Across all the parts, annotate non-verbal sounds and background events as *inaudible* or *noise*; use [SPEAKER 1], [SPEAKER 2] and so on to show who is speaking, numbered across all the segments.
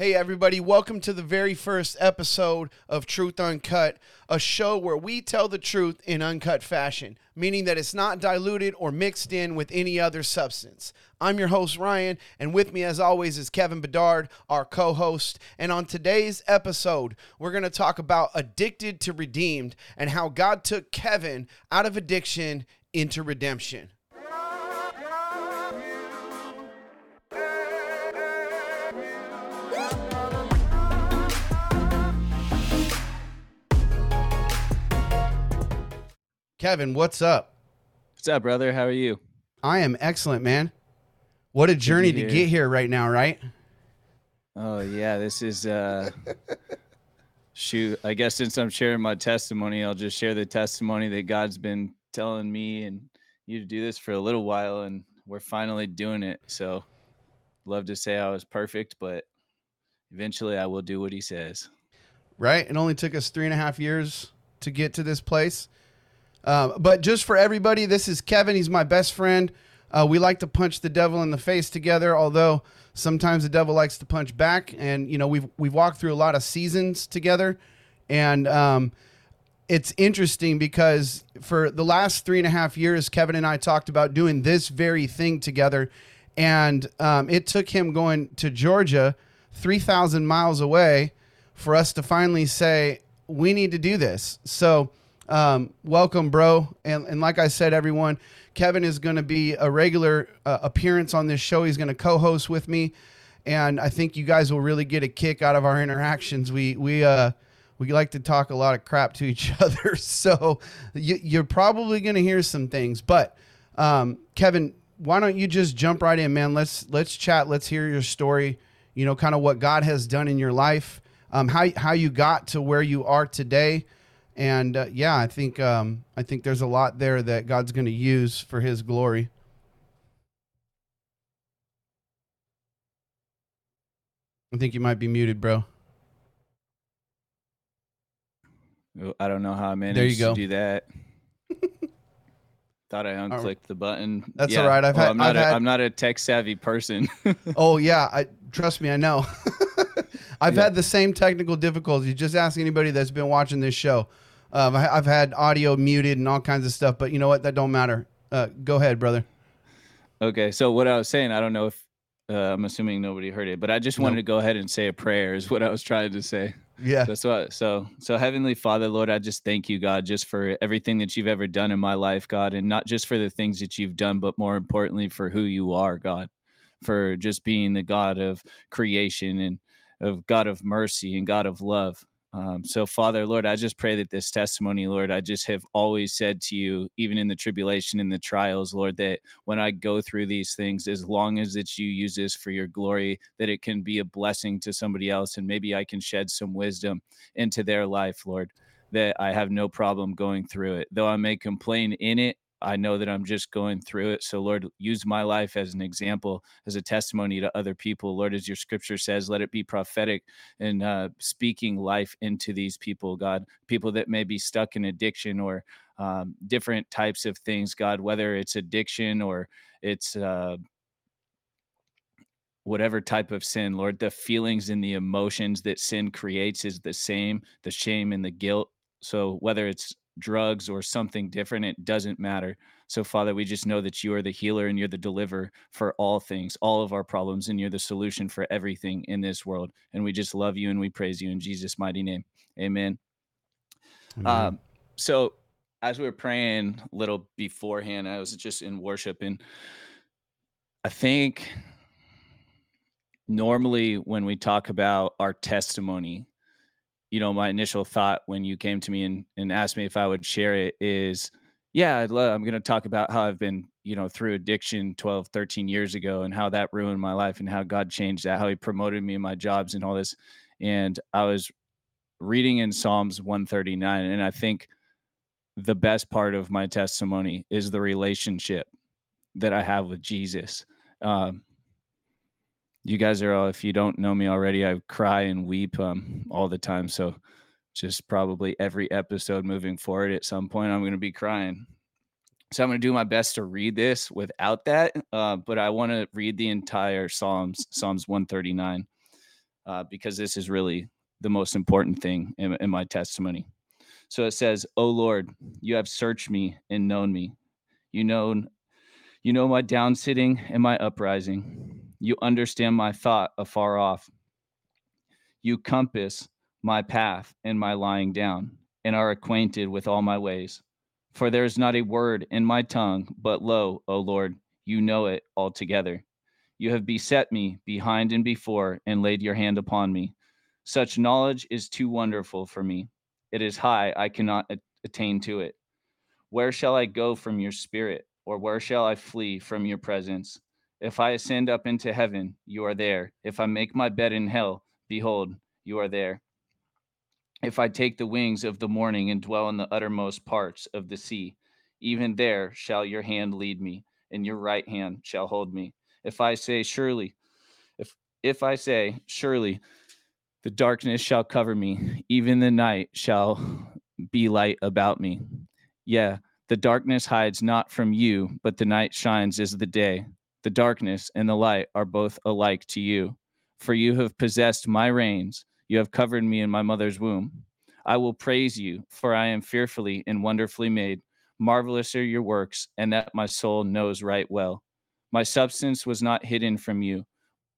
[SPEAKER 1] Hey, everybody, welcome to the very first episode of Truth Uncut, a show where we tell the truth in uncut fashion, meaning that it's not diluted or mixed in with any other substance. I'm your host, Ryan, and with me, as always, is Kevin Bedard, our co host. And on today's episode, we're going to talk about addicted to redeemed and how God took Kevin out of addiction into redemption. Kevin, what's up?
[SPEAKER 2] What's up, brother? How are you?
[SPEAKER 1] I am excellent, man. What a journey to get here right now, right?
[SPEAKER 2] Oh yeah, this is uh shoot. I guess since I'm sharing my testimony, I'll just share the testimony that God's been telling me and you to do this for a little while and we're finally doing it. So love to say I was perfect, but eventually I will do what he says.
[SPEAKER 1] Right. It only took us three and a half years to get to this place. Uh, but just for everybody, this is Kevin. He's my best friend. Uh, we like to punch the devil in the face together, although sometimes the devil likes to punch back. And you know, we've we've walked through a lot of seasons together, and um, it's interesting because for the last three and a half years, Kevin and I talked about doing this very thing together, and um, it took him going to Georgia, three thousand miles away, for us to finally say we need to do this. So um, welcome, bro. And, and like I said, everyone, Kevin is going to be a regular uh, appearance on this show. He's going to co-host with me, and I think you guys will really get a kick out of our interactions. We we uh we like to talk a lot of crap to each *laughs* other, so you, are probably going to hear some things. But um, Kevin, why don't you just jump right in, man? Let's let's chat. Let's hear your story. You know, kind of what God has done in your life, um, how how you got to where you are today and uh, yeah, I think um, I think there's a lot there that God's going to use for His glory. I think you might be muted, bro.
[SPEAKER 2] I don't know how I managed there you go. to do that. *laughs* Thought I unclicked right. the button.
[SPEAKER 1] That's yeah. all right. I've well, had,
[SPEAKER 2] I'm not
[SPEAKER 1] I've
[SPEAKER 2] a,
[SPEAKER 1] had...
[SPEAKER 2] I'm not a tech savvy person. *laughs*
[SPEAKER 1] oh yeah, I trust me, I know. *laughs* I've yeah. had the same technical difficulties. Just ask anybody that's been watching this show. Um, I, have had audio muted and all kinds of stuff, but you know what? That don't matter. Uh, go ahead, brother.
[SPEAKER 2] Okay, so what I was saying, I don't know if uh, I'm assuming nobody heard it, but I just wanted nope. to go ahead and say a prayer. Is what I was trying to say.
[SPEAKER 1] Yeah.
[SPEAKER 2] That's what. So, so Heavenly Father, Lord, I just thank you, God, just for everything that you've ever done in my life, God, and not just for the things that you've done, but more importantly for who you are, God, for just being the God of creation and of God of mercy and God of love. Um, so, Father, Lord, I just pray that this testimony, Lord, I just have always said to you, even in the tribulation and the trials, Lord, that when I go through these things, as long as that you use this for your glory, that it can be a blessing to somebody else, and maybe I can shed some wisdom into their life, Lord. That I have no problem going through it, though I may complain in it. I know that I'm just going through it. So, Lord, use my life as an example, as a testimony to other people. Lord, as your scripture says, let it be prophetic and uh, speaking life into these people, God, people that may be stuck in addiction or um, different types of things, God, whether it's addiction or it's uh, whatever type of sin, Lord, the feelings and the emotions that sin creates is the same the shame and the guilt. So, whether it's drugs or something different, it doesn't matter. So, Father, we just know that you are the healer and you're the deliverer for all things, all of our problems, and you're the solution for everything in this world. And we just love you and we praise you in Jesus' mighty name. Amen. Amen. Um, so, as we were praying a little beforehand, I was just in worship, and I think normally when we talk about our testimony, you know, my initial thought when you came to me and, and asked me if I would share it is, yeah, love, I'm going to talk about how I've been, you know, through addiction 12, 13 years ago and how that ruined my life and how God changed that, how he promoted me in my jobs and all this. And I was reading in Psalms 139. And I think the best part of my testimony is the relationship that I have with Jesus. Um, you guys are all if you don't know me already i cry and weep um, all the time so just probably every episode moving forward at some point i'm going to be crying so i'm going to do my best to read this without that uh, but i want to read the entire psalms psalms 139 uh, because this is really the most important thing in, in my testimony. So it says, "O Lord, you have searched me and known me. You know, you know my down sitting and my uprising. You understand my thought afar off. You compass my path and my lying down, and are acquainted with all my ways. For there is not a word in my tongue, but lo, O Lord, you know it altogether. You have beset me behind and before, and laid your hand upon me. Such knowledge is too wonderful for me. It is high, I cannot attain to it. Where shall I go from your spirit, or where shall I flee from your presence? If I ascend up into heaven, you are there. If I make my bed in hell, behold, you are there. If I take the wings of the morning and dwell in the uttermost parts of the sea, even there shall your hand lead me, and your right hand shall hold me. If I say, Surely, if if I say, Surely, the darkness shall cover me, even the night shall be light about me. Yeah, the darkness hides not from you, but the night shines as the day. The darkness and the light are both alike to you. For you have possessed my reins you have covered me in my mother's womb. I will praise you, for I am fearfully and wonderfully made. Marvelous are your works, and that my soul knows right well. My substance was not hidden from you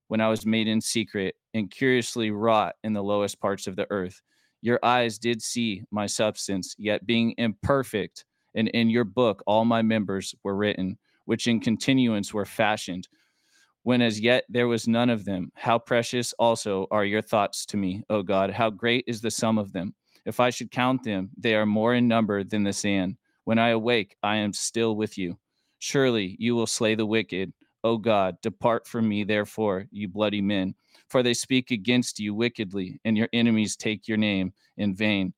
[SPEAKER 2] when I was made in secret and curiously wrought in the lowest parts of the earth. Your eyes did see my substance, yet being imperfect, and in your book all my members were written, which in continuance were fashioned when as yet there was none of them. How precious also are your thoughts to me, O God. How great is the sum of them. If I should count them, they are more in number than the sand. When I awake, I am still with you. Surely you will slay the wicked. O God, depart from me, therefore, you bloody men, for they speak against you wickedly, and your enemies take your name in vain.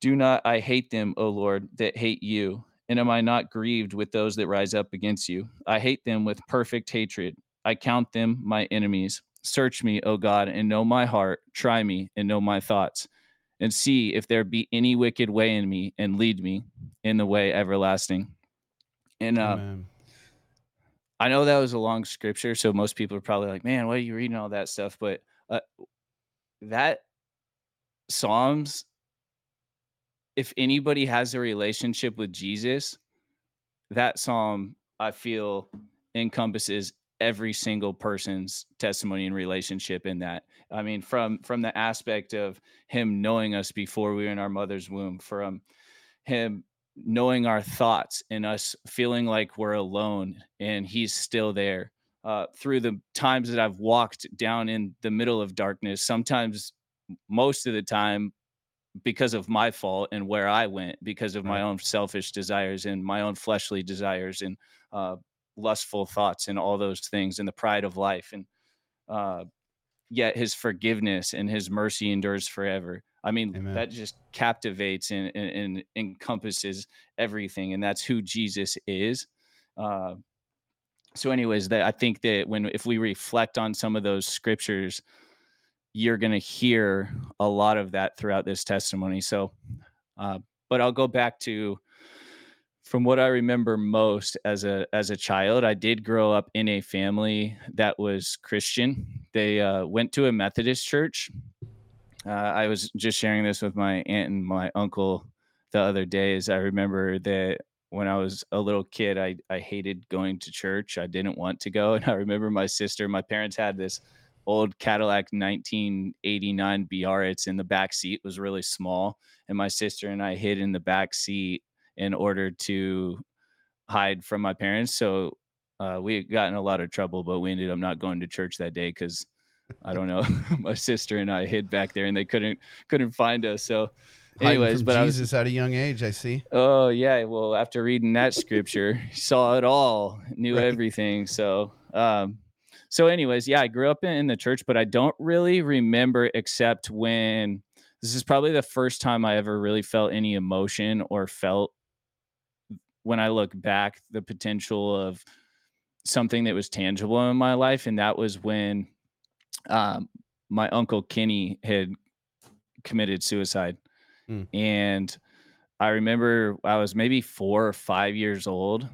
[SPEAKER 2] Do not I hate them, O Lord, that hate you and am I not grieved with those that rise up against you? I hate them with perfect hatred. I count them my enemies. Search me, O God, and know my heart. Try me and know my thoughts, and see if there be any wicked way in me, and lead me in the way everlasting. And uh, I know that was a long scripture, so most people are probably like, "Man, why are you reading all that stuff?" But uh, that Psalms if anybody has a relationship with Jesus, that psalm I feel encompasses every single person's testimony and relationship in that. I mean, from from the aspect of him knowing us before we were in our mother's womb, from him knowing our thoughts and us feeling like we're alone and he's still there. Uh, through the times that I've walked down in the middle of darkness, sometimes most of the time because of my fault and where I went because of my own selfish desires and my own fleshly desires and uh, lustful thoughts and all those things and the pride of life and uh, yet his forgiveness and his mercy endures forever. I mean, Amen. that just captivates and, and, and, encompasses everything, and that's who Jesus is. Uh, so, anyways, that I think that when if we reflect on some of those scriptures, you're going to hear a lot of that throughout this testimony. So, uh, but I'll go back to from what I remember most as a as a child. I did grow up in a family that was Christian. They uh, went to a Methodist church. Uh, I was just sharing this with my aunt and my uncle the other day. days. I remember that when I was a little kid, I I hated going to church. I didn't want to go, *laughs* and I remember my sister. My parents had this old Cadillac 1989 BR. It's in the back seat was really small, and my sister and I hid in the back seat in order to hide from my parents. So uh, we got in a lot of trouble, but we ended up not going to church that day because I don't know, *laughs* my sister and I hid back there, and they couldn't couldn't find us. So. Anyways, but
[SPEAKER 1] Jesus was, at a young age, I see.
[SPEAKER 2] Oh yeah, well, after reading that scripture, *laughs* saw it all, knew right. everything. So, um, so anyways yeah i grew up in the church but i don't really remember except when this is probably the first time i ever really felt any emotion or felt when i look back the potential of something that was tangible in my life and that was when um, my uncle kenny had committed suicide mm. and i remember i was maybe four or five years old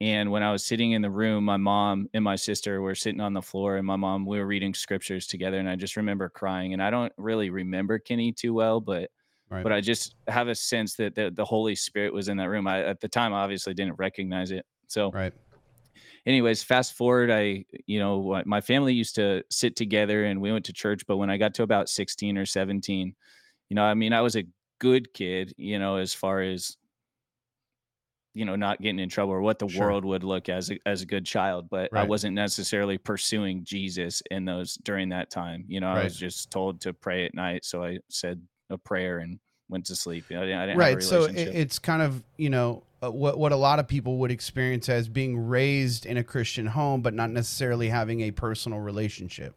[SPEAKER 2] and when I was sitting in the room, my mom and my sister were sitting on the floor, and my mom we were reading scriptures together, and I just remember crying. And I don't really remember Kenny too well, but
[SPEAKER 1] Right.
[SPEAKER 2] but I just have a sense that the, the Holy Spirit was in that room. I at the time I obviously didn't recognize it. So
[SPEAKER 1] right.
[SPEAKER 2] anyways, fast forward, I, you know, my family used to sit together and we went to church. But when I got to about 16 or 17, you know, I mean, I was a good kid, you know, as far as, you know, not getting in trouble or what the
[SPEAKER 1] Sure.
[SPEAKER 2] world would look as a, as a good child, but I wasn't necessarily pursuing Jesus in those during that time. You know, I was just told to pray at night, so I said a prayer and went to sleep. I didn't, I didn't have a
[SPEAKER 1] right so it, it's kind of you know uh, what what a lot of people would experience as being raised in a christian home but not necessarily having a personal relationship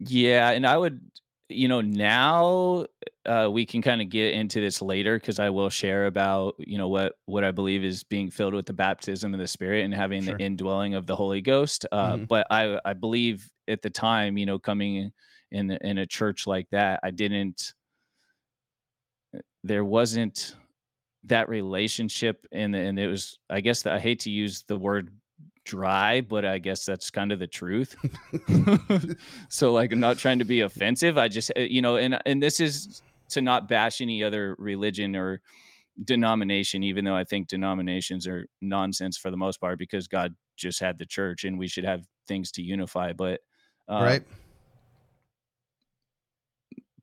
[SPEAKER 2] Yeah, and I would, you know, now uh, we can kind of get into this later because I will share about, you know, what what I believe is being filled with the baptism of the Spirit and having
[SPEAKER 1] Sure.
[SPEAKER 2] the indwelling of the Holy Ghost. Uh,
[SPEAKER 1] Mhm.
[SPEAKER 2] But I I believe at the time, you know, coming in in a church like that, I didn't. There wasn't that relationship, and and it was. I guess that I hate to use the word dry, but I guess that's kind of the truth. *laughs* *laughs* so like I'm not trying to be offensive. I just uh, you know, and and this is to not bash any other religion or denomination, even though I think denominations are nonsense for the most part because God just had the church and we should have things to unify. But uh,
[SPEAKER 1] right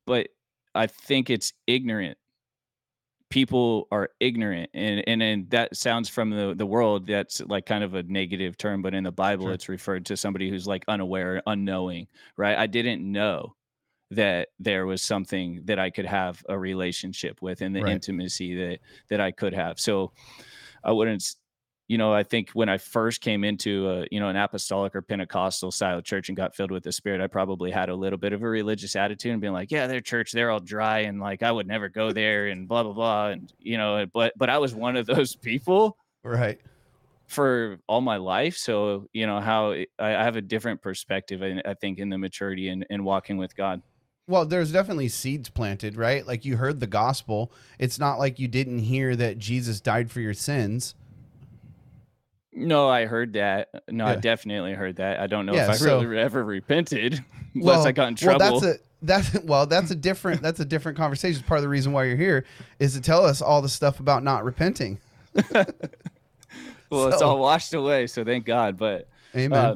[SPEAKER 2] but I think it's ignorant. People are ignorant, and and and that sounds from the the world. That's like kind of a negative term, but in the Bible,
[SPEAKER 1] Sure.
[SPEAKER 2] it's referred to somebody who's like unaware, unknowing. Right? I didn't know that there was something that I could have a relationship with, and the
[SPEAKER 1] Right.
[SPEAKER 2] intimacy that that I could have. So I wouldn't. You know, I think when I first came into a, you know, an apostolic or Pentecostal style church and got filled with the Spirit, I probably had a little bit of a religious attitude and being like, yeah, their church, they're all dry and like I would never go there and blah blah blah. And you know, but but I was one of those *laughs* people
[SPEAKER 1] right
[SPEAKER 2] for all my life. So, you know, how I, I have a different perspective, and I think in the maturity and, and walking with God.
[SPEAKER 1] well there's definitely seeds planted right like you heard the gospel it's not like you didn't hear that jesus died for your sins
[SPEAKER 2] No, I heard that. No, I definitely heard that. I don't know
[SPEAKER 1] Yeah,
[SPEAKER 2] if I
[SPEAKER 1] so-
[SPEAKER 2] really ever repented, *laughs* unless I got in trouble.
[SPEAKER 1] Well, that's a that's *laughs* well, that's a different that's a different conversation. Part of the reason why you're here is to tell us all the stuff about not repenting. *laughs*
[SPEAKER 2] well, it's all washed away, so thank God. But
[SPEAKER 1] Amen.
[SPEAKER 2] Uh,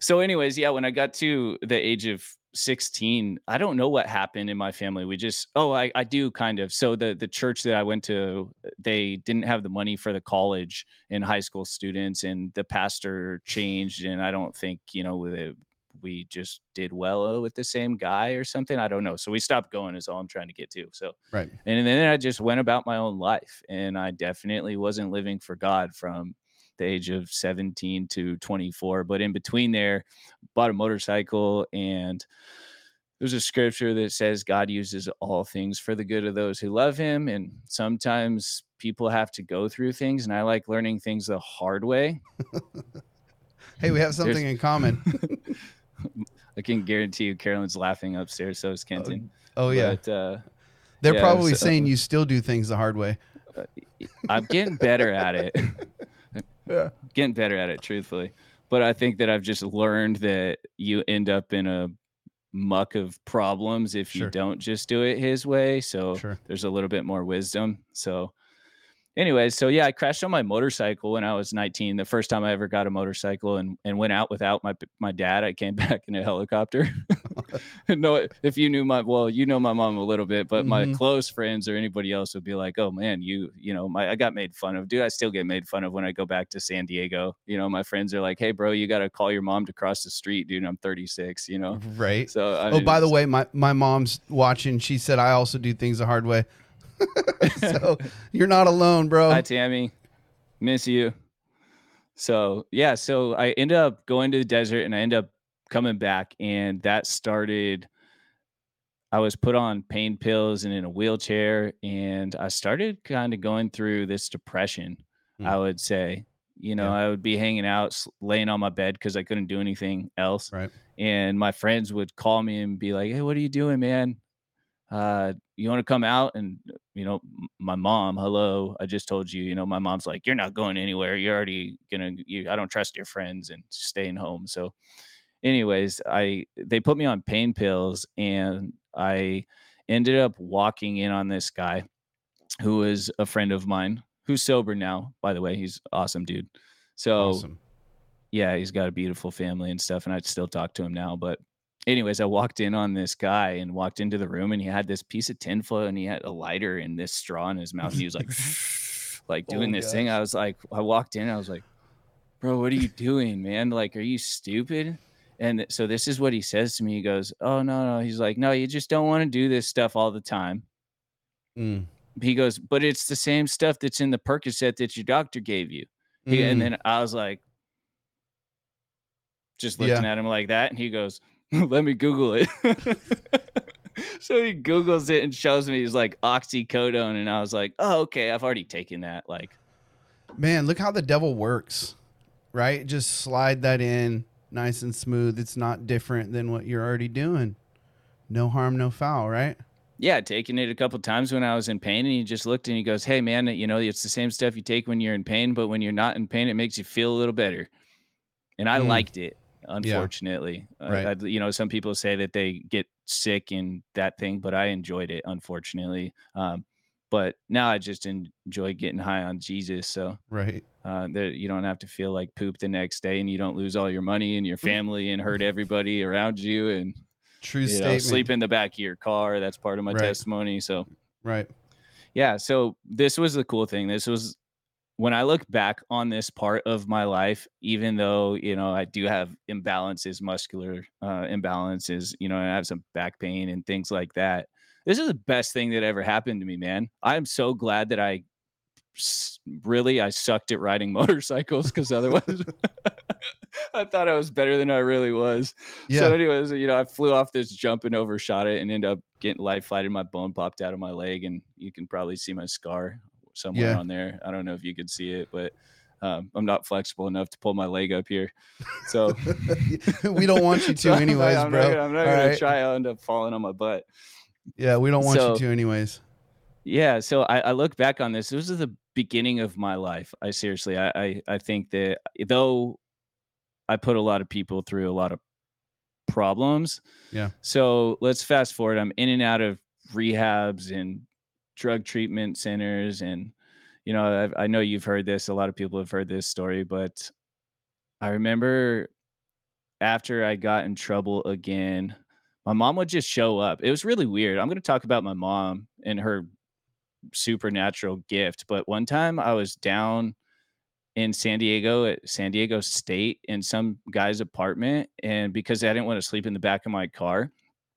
[SPEAKER 2] so, anyways, yeah, when I got to the age of 16, I don't know what happened in my family. We just, oh, I, I do kind of. So the the church that I went to, uh, they didn't have the money for the college and high school students, and the pastor changed, and I don't think you know the, we just did well with the same guy or something. I don't know. So we stopped going. Is all I'm trying to get to. So
[SPEAKER 1] right.
[SPEAKER 2] and then I just went about my own life, and I definitely wasn't living for God from the age of 17 to 24. But in between there, bought a motorcycle, and there's a scripture that says God uses all things for the good of those who love Him, and sometimes people have to go through things, and I like learning things the hard way. *laughs*
[SPEAKER 1] Hey, we have something in common. *laughs*
[SPEAKER 2] I can guarantee you, Carolyn's laughing upstairs. So is Kenton.
[SPEAKER 1] Oh yeah.
[SPEAKER 2] But, uh,
[SPEAKER 1] They're
[SPEAKER 2] yeah,
[SPEAKER 1] probably
[SPEAKER 2] so-
[SPEAKER 1] saying you still do things the hard way.
[SPEAKER 2] I'm getting better at it. *laughs*
[SPEAKER 1] Yeah.
[SPEAKER 2] Getting better at it, truthfully. But I think that I've just learned that you end up in a muck of problems if
[SPEAKER 1] Sure.
[SPEAKER 2] you don't just do it his way. So
[SPEAKER 1] Sure.
[SPEAKER 2] there's a little bit more wisdom. So, anyways, so yeah, I crashed on my motorcycle when I was 19. The first time I ever got a motorcycle and, and went out without my my dad. I came *laughs* back in a helicopter. *laughs* no, if you knew my well, you know my mom a little bit, but my
[SPEAKER 1] Mhm.
[SPEAKER 2] close friends or anybody else would be like, "Oh man, you you know, my I got made fun of, dude. I still get made fun of when I go back to San Diego. You know, my friends are like, "Hey, bro, you got to call your mom to cross the street, dude. I'm 36. You know."
[SPEAKER 1] Right.
[SPEAKER 2] So I
[SPEAKER 1] oh, by the way, my, my mom's watching. She said I also do things the hard way. *laughs* so you're not alone, bro.
[SPEAKER 2] Hi, Tammy. Miss you. So yeah, so I end up going to the desert and I end up coming back, and that started. I was put on pain pills and in a wheelchair, and I started kind of going through this depression.
[SPEAKER 1] Hmm.
[SPEAKER 2] I would say, you know,
[SPEAKER 1] Yeah.
[SPEAKER 2] I would be hanging out, laying on my bed because I couldn't do anything else.
[SPEAKER 1] Right.
[SPEAKER 2] And my friends would call me and be like, "Hey, what are you doing, man?" uh, you want to come out? And, you know, my mom, hello, I just told you, you know, my mom's like, you're not going anywhere. You're already going to, you, I don't trust your friends and staying home. So, anyways, I, they put me on pain pills and I ended up walking in on this guy who is a friend of mine who's sober now, by the way. He's awesome, dude. So,
[SPEAKER 1] Awesome.
[SPEAKER 2] yeah, he's got a beautiful family and stuff, and I still talk to him now. But anyways, I walked in on this guy and walked into the room, and he had this piece of tinfoil and he had a lighter and this straw in his mouth, and he was like, *laughs* like oh doing
[SPEAKER 1] Oh,
[SPEAKER 2] this thing. I was like, I walked in, I was like, bro, what are you doing, man? Like, are you stupid? And so this is what he says to me. He goes, Oh no, no. He's like, No, you just don't want to do this stuff all the time.
[SPEAKER 1] Mm.
[SPEAKER 2] He goes, But it's the same stuff that's in the Percocet that your doctor gave you. He, and
[SPEAKER 1] Mm.
[SPEAKER 2] then I was like, just
[SPEAKER 1] Yeah.
[SPEAKER 2] looking at him like that, and he goes, *laughs* "Let me Google it." *laughs* so he Googles it and shows me he's like oxycodone, and I was like, "Oh, okay, I've already taken that." Like,
[SPEAKER 1] Man, look how the devil works, right? Just slide that in nice and smooth. It's not different than what you're already doing. No harm, no foul, right?
[SPEAKER 2] yeah, taking it a couple times when I was in pain, and he just looked and he goes, "Hey, man, you know, it's the same stuff you take when you're in pain, but when you're not in pain, it makes you feel a little better." And I
[SPEAKER 1] Mm.
[SPEAKER 2] liked it. Unfortunately, Uh,
[SPEAKER 1] Right.
[SPEAKER 2] I- you know, some people say that they get sick in that thing, but I enjoyed it. Unfortunately, um, but now I just enjoy getting high on Jesus. So
[SPEAKER 1] Right.
[SPEAKER 2] uh, that you don't have to feel like poop the next day, and you don't lose all your money and your *laughs* family and hurt everybody around you, and
[SPEAKER 1] True
[SPEAKER 2] you know,
[SPEAKER 1] statement.
[SPEAKER 2] sleep in the back of your car. That's part of my
[SPEAKER 1] Right.
[SPEAKER 2] testimony. So
[SPEAKER 1] Right.
[SPEAKER 2] yeah, so this was the cool thing. This was when I look back on this part of my life, even though, you know, I do have imbalances, muscular uh, imbalances, you know, and I have some back pain and things like that. This is the best thing that ever happened to me, man. I'm so glad that I really I sucked at riding *laughs* motorcycles because otherwise *laughs* I thought I was better than I really was.
[SPEAKER 1] Yeah.
[SPEAKER 2] So, anyways, you know, I flew off this jump and overshot it and ended up getting life flighted. My bone popped out of my leg, and you can probably see my scar somewhere
[SPEAKER 1] Yeah.
[SPEAKER 2] on there. I don't know if you could see it, but um, I'm not flexible enough to pull my leg up here. So, *laughs*
[SPEAKER 1] we don't want you to,
[SPEAKER 2] so I'm not-
[SPEAKER 1] anyways,
[SPEAKER 2] I'm
[SPEAKER 1] bro.
[SPEAKER 2] Not, I'm not
[SPEAKER 1] All
[SPEAKER 2] gonna
[SPEAKER 1] right?
[SPEAKER 2] try. I'll end up falling on my butt.
[SPEAKER 1] Yeah, we don't want
[SPEAKER 2] So-
[SPEAKER 1] you to, anyways.
[SPEAKER 2] Yeah, so I, I look back on this. This is the beginning of my life. I seriously, I, I, I think that though I put a lot of people through a lot of problems.
[SPEAKER 1] Yeah.
[SPEAKER 2] So let's fast forward. I'm in and out of rehabs and drug treatment centers, and you know, I, I know you've heard this. A lot of people have heard this story, but I remember after I got in trouble again, my mom would just show up. It was really weird. I'm going to talk about my mom and her supernatural gift. But one time I was down in San Diego at San Diego State in some guy's apartment, and because I didn't want to sleep in the back of my car,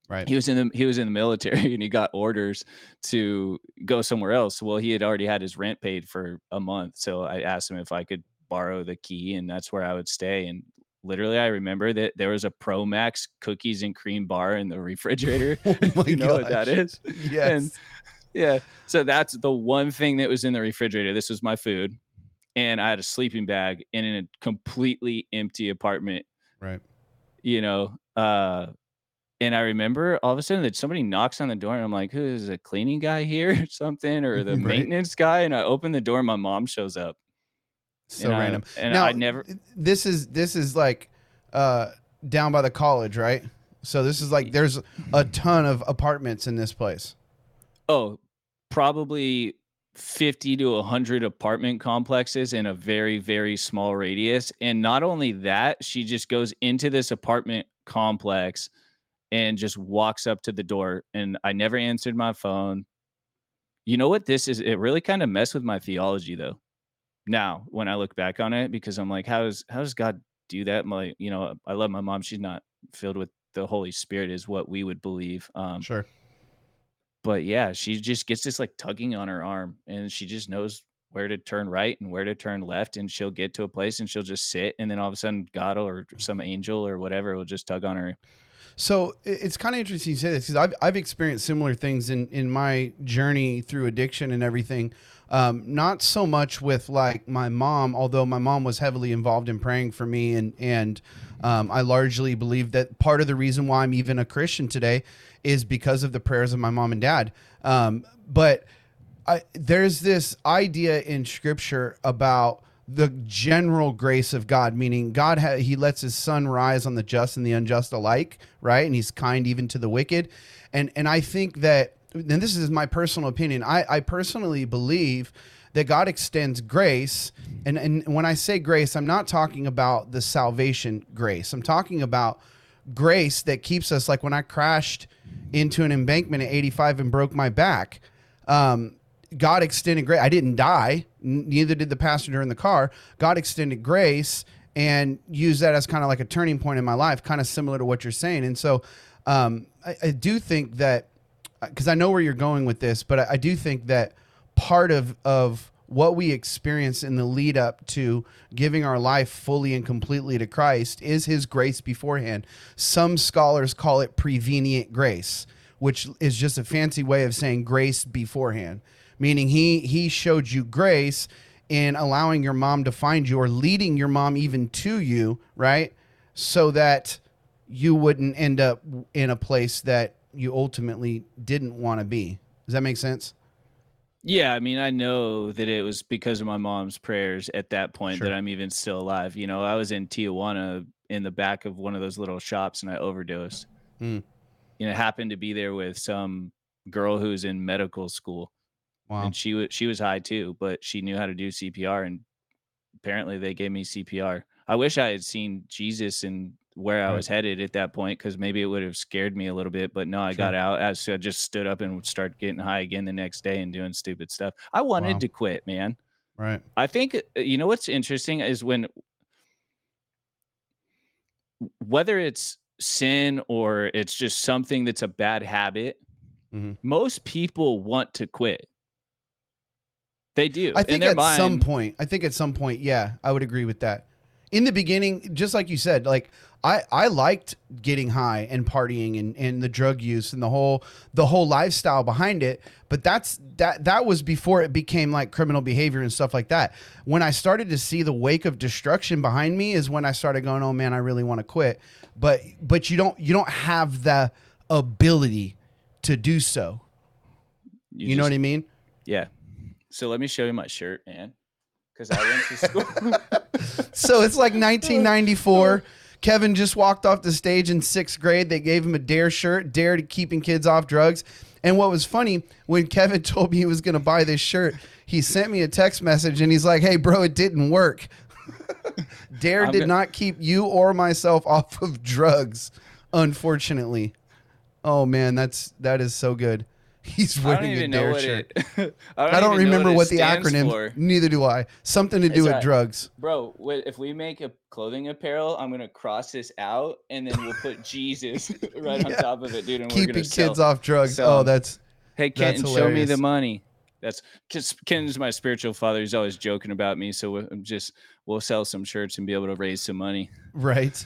[SPEAKER 1] Right.
[SPEAKER 2] he was in the he was in the military *laughs* and he got orders to go somewhere else. Well, he had already had his rent paid for a month, so I asked him if I could borrow the key, and that's where I would stay. And literally, I remember that there was a Pro Max cookies and cream bar in the refrigerator. *laughs*
[SPEAKER 1] Oh *laughs*
[SPEAKER 2] you know what that is? gosh.
[SPEAKER 1] Yes.
[SPEAKER 2] Yeah. So that's the one thing that was in the refrigerator. This was my food. And I had a sleeping bag and in a completely empty apartment,
[SPEAKER 1] right.
[SPEAKER 2] you know. Uh and I remember all of a sudden that somebody knocks on the door and I'm like, who is a cleaning guy here *laughs* or something? Or the
[SPEAKER 1] Right.
[SPEAKER 2] maintenance guy? And I open the door, and my mom shows up.
[SPEAKER 1] So
[SPEAKER 2] and I-
[SPEAKER 1] random.
[SPEAKER 2] and
[SPEAKER 1] now,
[SPEAKER 2] I never
[SPEAKER 1] This is this is like uh down by the college, right? So this is like there's a ton of apartments in this place.
[SPEAKER 2] oh, probably 50 to 100 apartment complexes in a very, very small radius. And not only that, she just goes into this apartment complex and just walks up to the door. And I never answered my phone. You know what this is? It really kind of messed with my theology, though. Now, when I look back on it, because I'm like, how is how does God do that? My, you know, I love my mom. She's not filled with the Holy Spirit, is what we would believe. Um,
[SPEAKER 1] Sure.
[SPEAKER 2] but yeah, she just gets this like tugging on her arm and she just knows where to turn right and where to turn left. And she'll get to a place and she'll just sit. And then all of a sudden, God or some angel or whatever will just tug on her.
[SPEAKER 1] So it's kind of interesting you say this because I've, I've experienced similar things in, in my journey through addiction and everything. Um, not so much with like my mom, although my mom was heavily involved in praying for me, and and um, I largely believe that part of the reason why I'm even a Christian today is because of the prayers of my mom and dad. Um, but I, there's this idea in Scripture about the general grace of God, meaning God ha- He lets His sun rise on the just and the unjust alike, right? And He's kind even to the wicked, and and I think that, and this is my personal opinion. I I personally believe that God extends grace, and and when I say grace, I'm not talking about the salvation grace. I'm talking about grace that keeps us like when I crashed into an embankment at 85 and broke my back. Um, God extended grace. I didn't die. Neither did the passenger in the car. God extended grace and used that as kind of like a turning point in my life, kind of similar to what you're saying. And so um, I, I do think that because I know where you're going with this, but I, I do think that part of of what we experience in the lead up to giving our life fully and completely to Christ is His grace beforehand. Some scholars call it prevenient grace, which is just a fancy way of saying grace beforehand, meaning He He showed you grace in allowing your mom to find you or leading your mom even to you, right? So that you wouldn't end up in a place that you ultimately didn't want to be. Does that make sense?
[SPEAKER 2] Yeah, I mean, I know that it was because of my mom's prayers at that point
[SPEAKER 1] Sure.
[SPEAKER 2] that I'm even still alive. You know, I was in Tijuana in the back of one of those little shops and I overdosed.
[SPEAKER 1] Mm.
[SPEAKER 2] You know, happened to be there with some girl who's in medical school
[SPEAKER 1] Wow.
[SPEAKER 2] and she was she was high too, but she knew how to do CPR and apparently they gave me CPR. I wish I had seen Jesus and where I was headed at that point because maybe it would have scared me a little bit. But no, I
[SPEAKER 1] Sure.
[SPEAKER 2] got out. I, so I just stood up and would start getting high again the next day and doing stupid stuff. I wanted
[SPEAKER 1] Wow.
[SPEAKER 2] to quit, man.
[SPEAKER 1] Right.
[SPEAKER 2] I think uh, you know what's interesting is when whether it's sin or it's just something that's a bad habit,
[SPEAKER 1] Mhm.
[SPEAKER 2] most people want to quit. They do.
[SPEAKER 1] I think at some point, I think at some point, yeah, I would agree with that. In the beginning, just like you said, like I, I liked getting high and partying and, and the drug use and the whole the whole lifestyle behind it. But that's that that was before it became like criminal behavior and stuff like that. When I started to see the wake of destruction behind me is when I started going, Oh man, I really want to quit. But but you don't you don't have the ability to do so. You, know
[SPEAKER 2] just-
[SPEAKER 1] what I mean?
[SPEAKER 2] Yeah. So let me show you my shirt, man. Because I went to school. *laughs*
[SPEAKER 1] So it's like 1994. Kevin just walked off the stage in sixth grade. They gave him a dare shirt, dare to keeping kids off drugs. And what was funny, when Kevin *laughs* told me he was going to buy this shirt, he sent me a text message and he's like, hey, bro, it didn't work. *laughs* dare
[SPEAKER 2] I'm
[SPEAKER 1] did
[SPEAKER 2] go-
[SPEAKER 1] not keep you or myself off of drugs, unfortunately. Oh, man, that's that is so good. He's
[SPEAKER 2] I
[SPEAKER 1] wearing a
[SPEAKER 2] even
[SPEAKER 1] dare shirt.
[SPEAKER 2] it. *laughs* I don't,
[SPEAKER 1] I don't remember
[SPEAKER 2] it
[SPEAKER 1] what, the acronym.
[SPEAKER 2] for.
[SPEAKER 1] Neither do I. Something to do
[SPEAKER 2] It's
[SPEAKER 1] with drugs.
[SPEAKER 2] Bro, if we make a clothing apparel, I'm gonna cross this out and then we'll put Jesus *laughs* *laughs* right on top of it, dude. And we're
[SPEAKER 1] Keeping kids
[SPEAKER 2] sell.
[SPEAKER 1] off drugs.
[SPEAKER 2] sell
[SPEAKER 1] oh, that's
[SPEAKER 2] Hey,
[SPEAKER 1] That's
[SPEAKER 2] show me the money. That's because Kenton's my spiritual father. He's always joking about me, so we- I'm just we'll sell some shirts and be able to raise some money.
[SPEAKER 1] Right.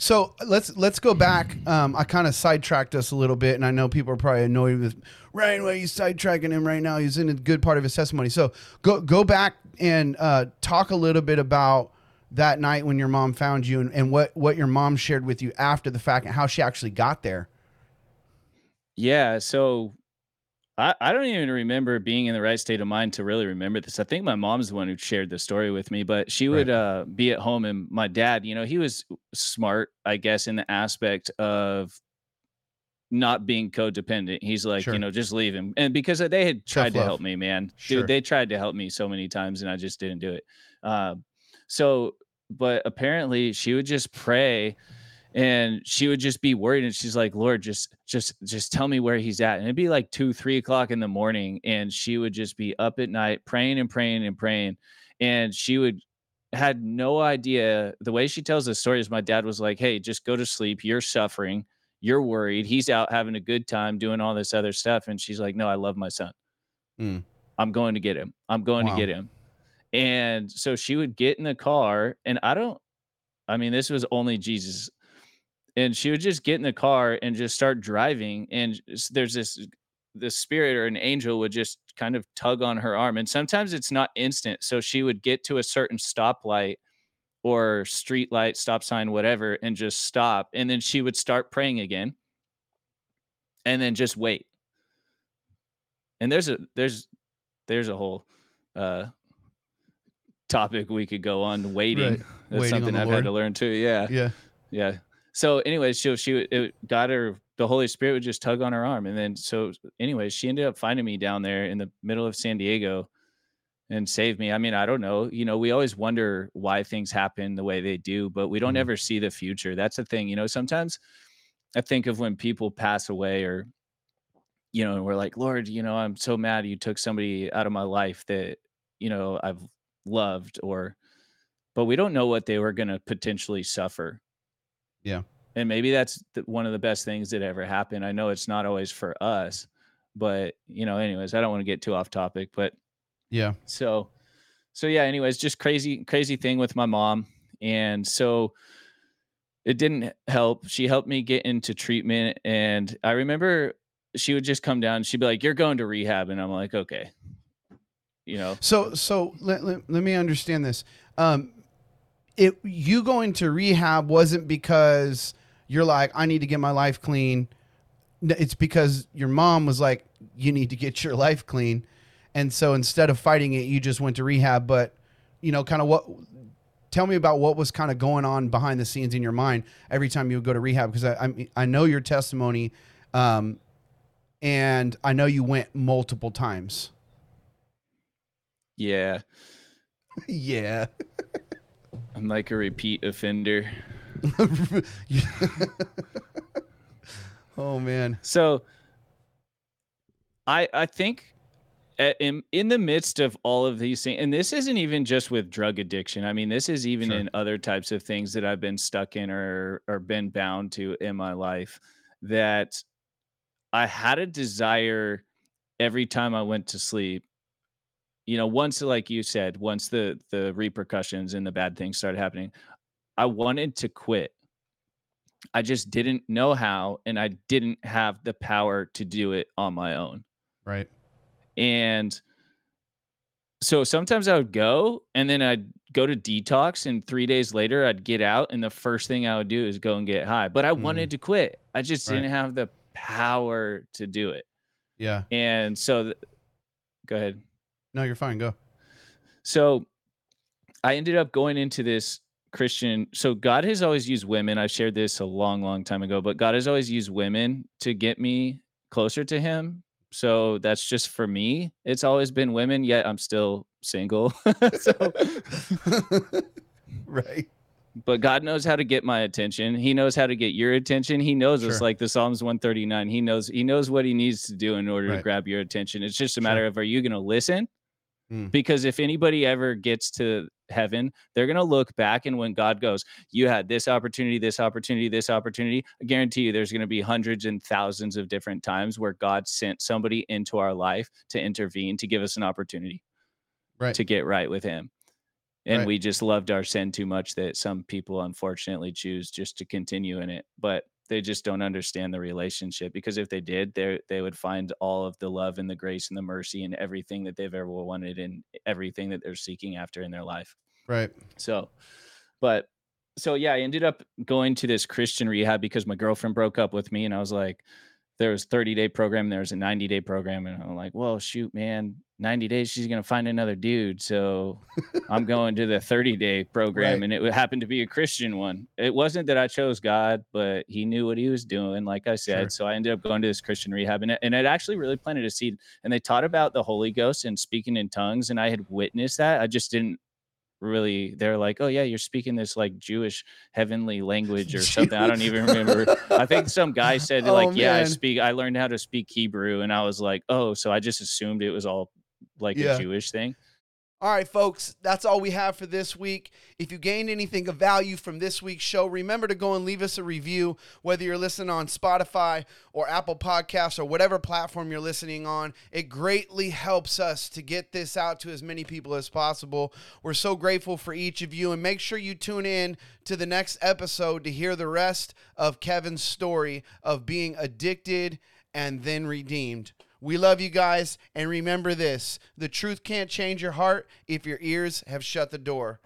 [SPEAKER 1] So let's let's go back. Um, I kind of sidetracked us a little bit, and I know people are probably annoyed with Ryan. Why are you sidetracking him right now? He's in a good part of his testimony. So go go back and uh, talk a little bit about that night when your mom found you, and, and what what your mom shared with you after the fact, and how she actually got there.
[SPEAKER 2] Yeah, so I, I don't even remember being in the right state of mind to really remember this. I think my mom's the one who shared the story with me, but she would uh, be at home, and my dad, you know, he was smart, I guess, in the aspect of not being codependent. He's like,
[SPEAKER 1] Sure.
[SPEAKER 2] you know, just leave him, and because they had tried to help me, man,
[SPEAKER 1] Sure.
[SPEAKER 2] dude, they tried to help me so many times, and I just didn't do it. Uh, so, but apparently, she would just pray and she would just be worried and she's like lord just just just tell me where he's at. And it'd be like two three o'clock in the morning and she would just be up at night praying and praying and praying and she would had no idea. The way she tells the story is my dad was like hey just go to sleep. You're suffering. You're worried. He's out having a good time doing all this other stuff. And she's like no i love my son.
[SPEAKER 1] Mm.
[SPEAKER 2] i'm going to get him. I'm going
[SPEAKER 1] Wow.
[SPEAKER 2] to get him. And so she would get in the car and i don't i mean this was only jesus and she would just get in the car and just start driving and there's this the spirit or an angel would just kind of tug on her arm and sometimes it's not instant so she would get to a certain stoplight or street light stop sign whatever and just stop and then she would start praying again and then just wait and there's a there's there's a whole uh topic we could go on waiting
[SPEAKER 1] Right.
[SPEAKER 2] that's
[SPEAKER 1] Waiting
[SPEAKER 2] something i've
[SPEAKER 1] Lord.
[SPEAKER 2] had to learn too yeah
[SPEAKER 1] Yeah.
[SPEAKER 2] yeah. So, anyways, she she it got her. The Holy Spirit would just tug on her arm, and then so, anyways, she ended up finding me down there in the middle of San Diego, and saved me. I mean, I don't know. You know, we always wonder why things happen the way they do, but we don't
[SPEAKER 1] Mhm.
[SPEAKER 2] ever see the future. That's the thing. You know, sometimes I think of when people pass away, or you know, and we're like, Lord, you know, I'm so mad you took somebody out of my life that you know I've loved, or but we don't know what they were going to potentially suffer
[SPEAKER 1] Yeah.
[SPEAKER 2] and maybe that's the, one of the best things that ever happened. I know it's not always for us, but you know, anyways, I don't want to get too off topic, but
[SPEAKER 1] Yeah.
[SPEAKER 2] so so yeah, anyways, just crazy crazy thing with my mom. And so it didn't help. She helped me get into treatment and I remember she would just come down, she'd be like, "You're going to rehab." And I'm like, "Okay." You know.
[SPEAKER 1] So so let, let, let me understand this. Um it you going to rehab wasn't because you're like I need to get my life clean. It's because your mom was like you need to get your life clean. And so instead of fighting it, you just went to rehab, but you know kind of what tell me about what was kind of going on behind the scenes in your mind every time you would go to rehab because I, I I know your testimony um and I know you went multiple times.
[SPEAKER 2] Yeah. *laughs*
[SPEAKER 1] yeah. *laughs*
[SPEAKER 2] I'm like a repeat offender. *laughs*
[SPEAKER 1] oh man.
[SPEAKER 2] So I I think in in the midst of all of these things, and this isn't even just with drug addiction. I mean, this is even
[SPEAKER 1] Sure.
[SPEAKER 2] in other types of things that I've been stuck in or or been bound to in my life. That I had a desire every time I went to sleep. You know, once like you said, once the the repercussions and the bad things started happening, I wanted to quit. I just didn't know how, and I didn't have the power to do it on my own.
[SPEAKER 1] Right.
[SPEAKER 2] And so sometimes I would go and then I'd go to detox, and three days later I'd get out, and the first thing I would do is go and get high. But I
[SPEAKER 1] Mm.
[SPEAKER 2] wanted to quit. I just
[SPEAKER 1] Right.
[SPEAKER 2] didn't have the power to do it.
[SPEAKER 1] Yeah.
[SPEAKER 2] And so, th- go ahead.
[SPEAKER 1] No, you're fine. Go.
[SPEAKER 2] So I ended up going into this Christian. So God has always used women. I've shared this a long, long time ago, but God has always used women to get me closer to Him. So that's just for me. It's always been women, yet I'm still single. *laughs* so, *laughs*
[SPEAKER 1] right.
[SPEAKER 2] but God knows how to get my attention. He knows how to get your attention. He knows
[SPEAKER 1] Sure.
[SPEAKER 2] like the Psalms 139. He knows He knows what He needs to do in order to grab your attention. It's just a
[SPEAKER 1] Sure.
[SPEAKER 2] matter of are you going to listen?
[SPEAKER 1] Mm.
[SPEAKER 2] Because if anybody ever gets to heaven, they're going to look back and when God goes, You had this opportunity, this opportunity, this opportunity. I guarantee you there's going to be hundreds and thousands of different times where God sent somebody into our life to intervene, to give us an opportunity
[SPEAKER 1] Right.
[SPEAKER 2] to get right with Him. And
[SPEAKER 1] Right.
[SPEAKER 2] we just loved our sin too much that some people unfortunately choose just to continue in it. But they just don't understand the relationship because if they did, they they would find all of the love and the grace and the mercy and everything that they've ever wanted and everything that they're seeking after in their life.
[SPEAKER 1] Right.
[SPEAKER 2] So, but so yeah, I ended up going to this Christian rehab because my girlfriend broke up with me, and I was like, there was 30 day program, there was a 90 day program, and I'm like, well, shoot, man, 90 days she's gonna find another dude, so I'm *laughs* going to the 30 day program,
[SPEAKER 1] Right.
[SPEAKER 2] and it would happen to be a Christian one. It wasn't that I chose God, but He knew what He was doing, like I said.
[SPEAKER 1] Sure.
[SPEAKER 2] So I ended up going to this Christian rehab, and it, and it actually really planted a seed. And they taught about the Holy Ghost and speaking in tongues, and I had witnessed that. I just didn't really they're like oh yeah you're speaking this like jewish heavenly *laughs* language or something. I don't even remember. I think some guy *laughs* said
[SPEAKER 1] Oh,
[SPEAKER 2] like yeah i speak i learned how to speak hebrew and i was like oh so i just assumed it was all like
[SPEAKER 1] Yeah.
[SPEAKER 2] a jewish thing
[SPEAKER 1] All right, folks, that's all we have for this week. If you gained anything of value from this week's show, remember to go and leave us a review, whether you're listening on Spotify or Apple Podcasts or whatever platform you're listening on. It greatly helps us to get this out to as many people as possible. We're so grateful for each of you, and make sure you tune in to the next episode to hear the rest of Kevin's story of being addicted and then redeemed. We love you guys, and remember this the truth can't change your heart if your ears have shut the door.